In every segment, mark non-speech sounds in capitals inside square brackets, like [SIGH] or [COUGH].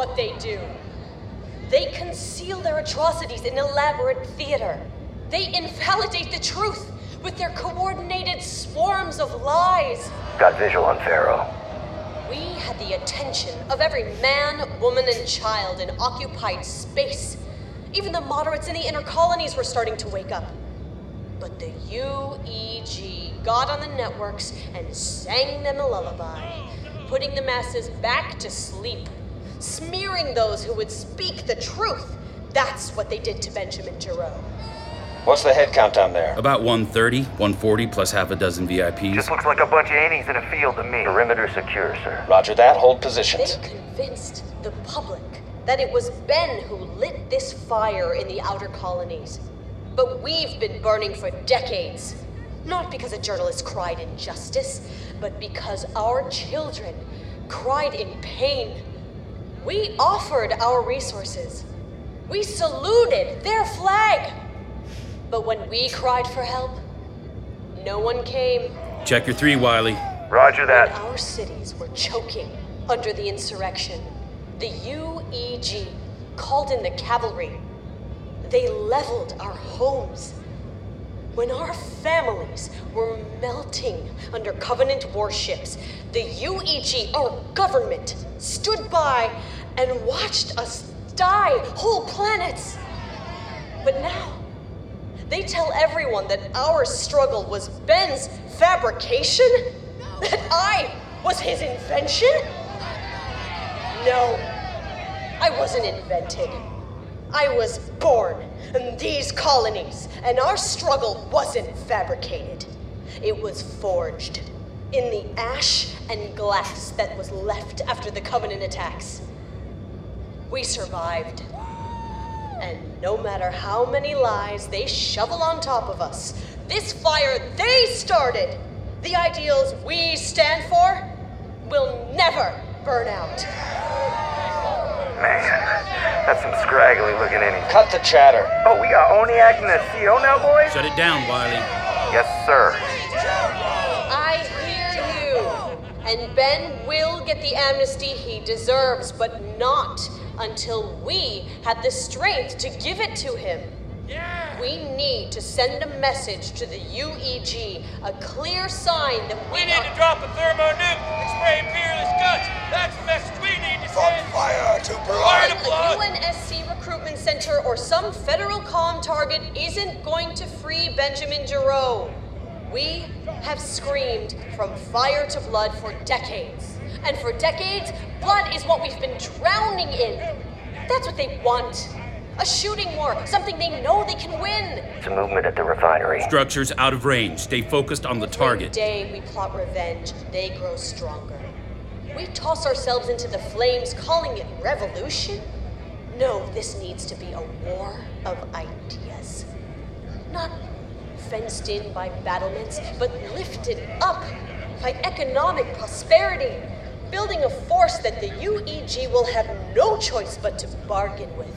what they do. They conceal their atrocities in elaborate theater. They invalidate the truth with their coordinated swarms of lies. Got visual on Pharaoh. We had the attention of every man, woman, and child in occupied space. Even the moderates in the inner colonies were starting to wake up. But the UEG got on the networks and sang them a lullaby, putting the masses back to sleep, smearing those who would speak the truth. That's what they did to Benjamin Giraud. What's the head count down there? About 130, 140 plus half a dozen VIPs. Just looks like a bunch of annies in a field to me. Perimeter secure, sir. Roger that. Hold positions. They convinced the public that it was Ben who lit this fire in the outer colonies. But we've been burning for decades. Not because a journalist cried injustice, but because our children cried in pain. We offered our resources. We saluted their flag. But when we cried for help, no one came. Check your three, Wiley. Roger When that. our cities were choking under the insurrection, the UEG called in the cavalry. They leveled our homes. When our families were melting under Covenant warships, the UEG, our government, stood by and watched us die, whole planets. But now, they tell everyone that our struggle was Ben's fabrication? That I was his invention? No, I wasn't invented. I was born in these colonies, and our struggle wasn't fabricated. It was forged in the ash and glass that was left after the Covenant attacks. We survived. And no matter how many lies they shovel on top of us, this fire they started, the ideals we stand for, will never burn out. Man, that's some scraggly looking annies. Cut the chatter. Oh, we got Oniak and the CO now, boys? Shut it down, Wiley. Yes, sir. I hear you. And Ben will get the amnesty he deserves, but not until we had the strength to give it to him. Yeah. We need to send a message to the UEG, a clear sign that we, We need are- to drop a thermonuke and Benjamin Giraud. We have screamed from fire to blood for decades. And for decades, blood is what we've been drowning in. That's what they want. A shooting war, something they know they can win. It's a movement at the refinery. Structures out of range. Stay focused on the target. day we plot revenge, they grow stronger. We toss ourselves into the flames, calling it revolution? No, this needs to be a war of ideas. Not fenced in by battlements, but lifted up by economic prosperity, building a force that the UEG will have no choice but to bargain with.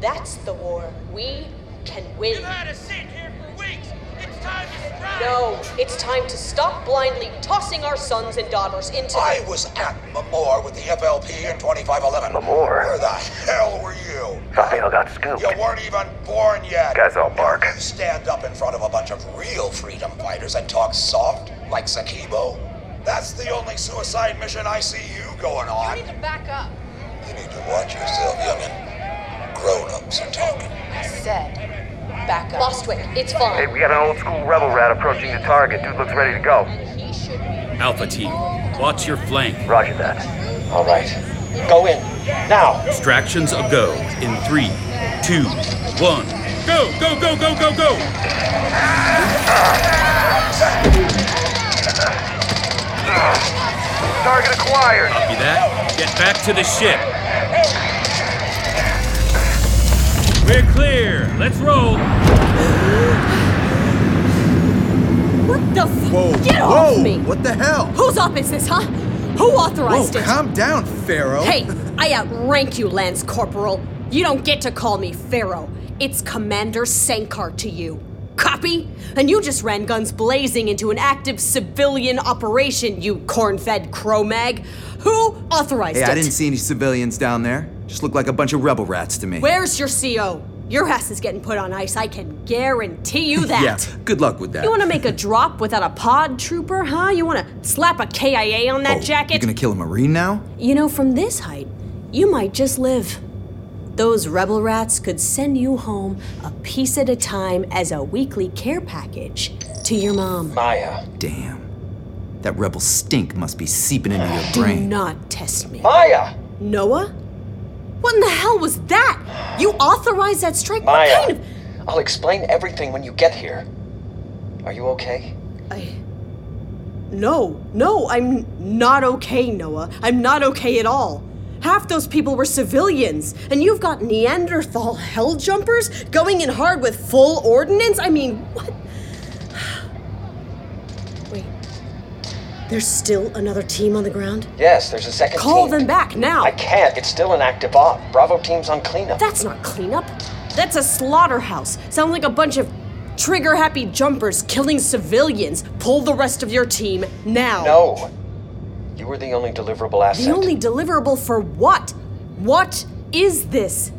That's the war we can win. No, it's time to stop blindly tossing our sons and daughters into. I was at Mamore with the FLP in 2511. Mamore? Where the hell were you? Raphael got scooped. You weren't even born yet. Guys all bark. You stand up in front of a bunch of real freedom fighters and talk soft, like Sakibo. That's the only suicide mission I see you going on. You need to back up. You need to watch yourself, youngin'. Grown-ups are talking. I said, back up. Bostwick, it's Hey, we got an old school rebel rat approaching the target. Dude looks ready to go. And he should be. Alpha team, watch your flank. Roger that. All right. Go in. Now. Distractions a go. In three, two, one. Go, go, go, go, go, go! Target acquired. Copy that. Get back to the ship. We're clear. Let's roll. What the f- Whoa, Get whoa! off me! What the hell? Whose up is this, huh? Who Whoa, authorized it? calm down, Pharaoh. Hey, I outrank you, Lance Corporal. You don't get to call me Pharaoh. It's Commander Sankar to you. Copy? And you just ran guns blazing into an active civilian operation, you corn fed crow mag. Who authorized Hey, it? I didn't see any civilians down there. Just look like a bunch of rebel rats to me. Where's your CO? Your ass is getting put on ice, I can guarantee you that. Yeah, good luck with that. You want to make a drop without a pod trooper, huh? You want to slap a KIA on that oh, jacket? You gonna kill a marine now? You know, from this height, you might just live. Those rebel rats could send you home a piece at a time as a weekly care package to your mom. Maya. Damn. That rebel stink must be seeping into your brain. Do not test me. Maya! Noah? What in the hell was that? You authorized that strike? Maya! What kind of. I'll explain everything when you get here. Are you okay? I. No, no, I'm not okay, Noah. I'm not okay at all. Half those people were civilians, and you've got Neanderthal hell jumpers going in hard with full ordnance? I mean, what? There's still another team on the ground? Yes, there's a second Call team. them back now. I can't. It's still an active op. Bravo team's on cleanup. That's not cleanup. That's a slaughterhouse. Sounds like a bunch of trigger happy jumpers killing civilians. Pull the rest of your team now. No. You were the only deliverable asset. The only deliverable for what? What is this?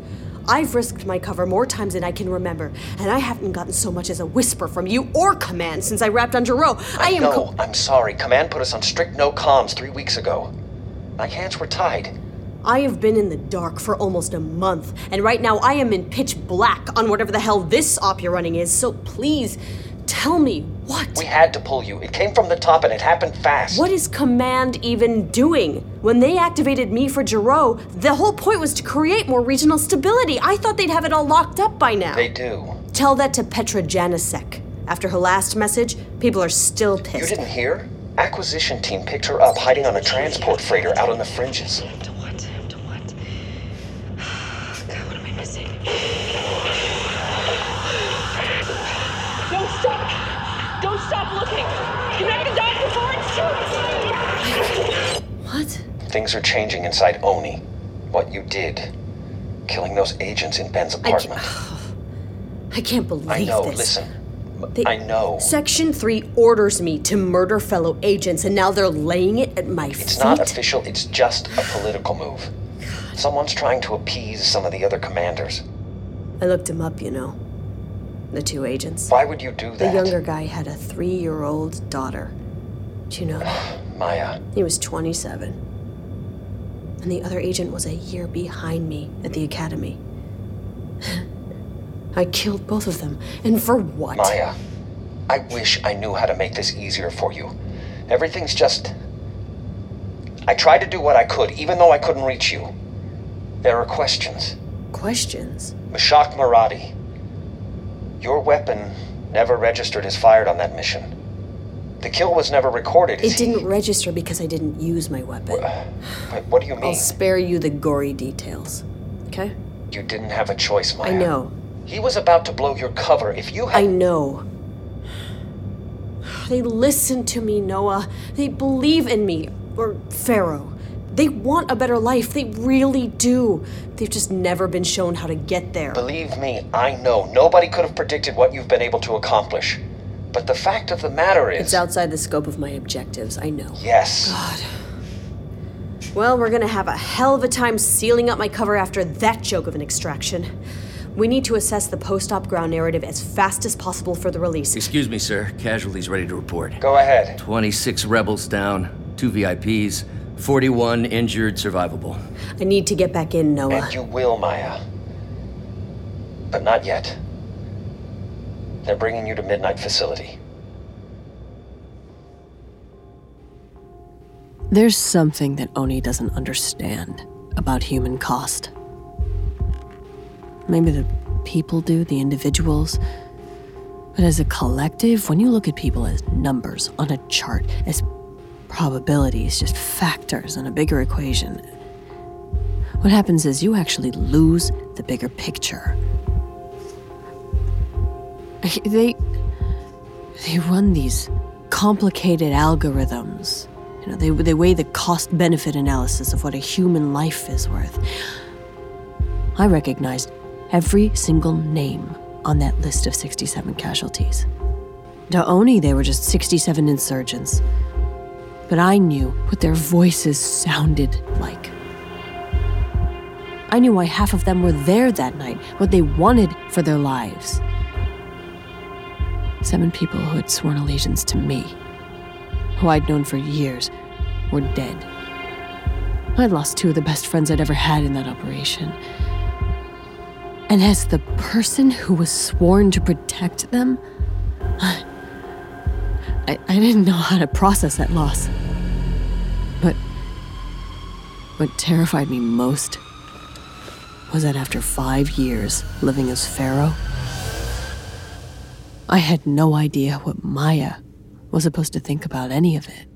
I've risked my cover more times than I can remember, and I haven't gotten so much as a whisper from you or command since I wrapped under row. I am. No, co- I'm sorry. Command put us on strict no comms three weeks ago. My hands were tied. I have been in the dark for almost a month, and right now I am in pitch black on whatever the hell this op you're running is. So please, tell me what. We had to pull you. It came from the top and it happened fast. What is Command even doing? When they activated me for Giraud, the whole point was to create more regional stability. I thought they'd have it all locked up by now. They do. Tell that to Petra Janisek. After her last message, people are still pissed. You didn't hear? Acquisition team picked her up hiding on a transport freighter out on the fringes. Things are changing inside ONI. What you did. Killing those agents in Ben's I apartment. I can't believe I know, this. listen. They- I know. Section 3 orders me to murder fellow agents, and now they're laying it at my It's feet. It's not official, it's just a political move. Someone's trying to appease some of the other commanders. I looked him up, you know. The two agents. Why would you do that? The younger guy had a three year old daughter. Do you know that? [SIGHS] Maya, He was 27. And the other agent was a year behind me at the academy. [LAUGHS] I killed both of them. And for what? Maya, I wish I knew how to make this easier for you. Everything's just. I tried to do what I could, even though I couldn't reach you. There are questions. Questions? Mashak Maradi. Your weapon never registered as fired on that mission. The kill was never recorded. It didn't register because I didn't use my weapon. Wait, what do you mean? I'll spare you the gory details. Okay? You didn't have a choice, Maya. I know. He was about to blow your cover. If you had. I know. They listen to me, Noah. They believe in me. Or Pharaoh. They want a better life. They really do. They've just never been shown how to get there. Believe me, I know. Nobody could have predicted what you've been able to accomplish. But the fact of the matter is. It's outside the scope of my objectives, I know. Yes. God. Well, we're gonna have a hell of a time sealing up my cover after that joke of an extraction. We need to assess the post op ground narrative as fast as possible for the release. Excuse me, sir. Casualties ready to report. Go ahead. 26 rebels down, two VIPs, 41 injured, survivable. I need to get back in, Noah. And you will, Maya. But not yet. They're bringing you to Midnight Facility. There's something that ONI doesn't understand about human cost. Maybe the people do, the individuals. But as a collective, when you look at people as numbers on a chart, as probabilities, just factors in a bigger equation, what happens is you actually lose the bigger picture. They they run these complicated algorithms. You know, they they weigh the cost benefit analysis of what a human life is worth. I recognized every single name on that list of 67 casualties. To ONI, they were just 67 insurgents. But I knew what their voices sounded like. I knew why half of them were there that night, what they wanted for their lives. Seven people who had sworn allegiance to me, who I'd known for years, were dead. I'd lost two of the best friends I'd ever had in that operation. And as the person who was sworn to protect them, I, I didn't know how to process that loss. But what terrified me most was that after five years living as Pharaoh, I had no idea what Maya was supposed to think about any of it.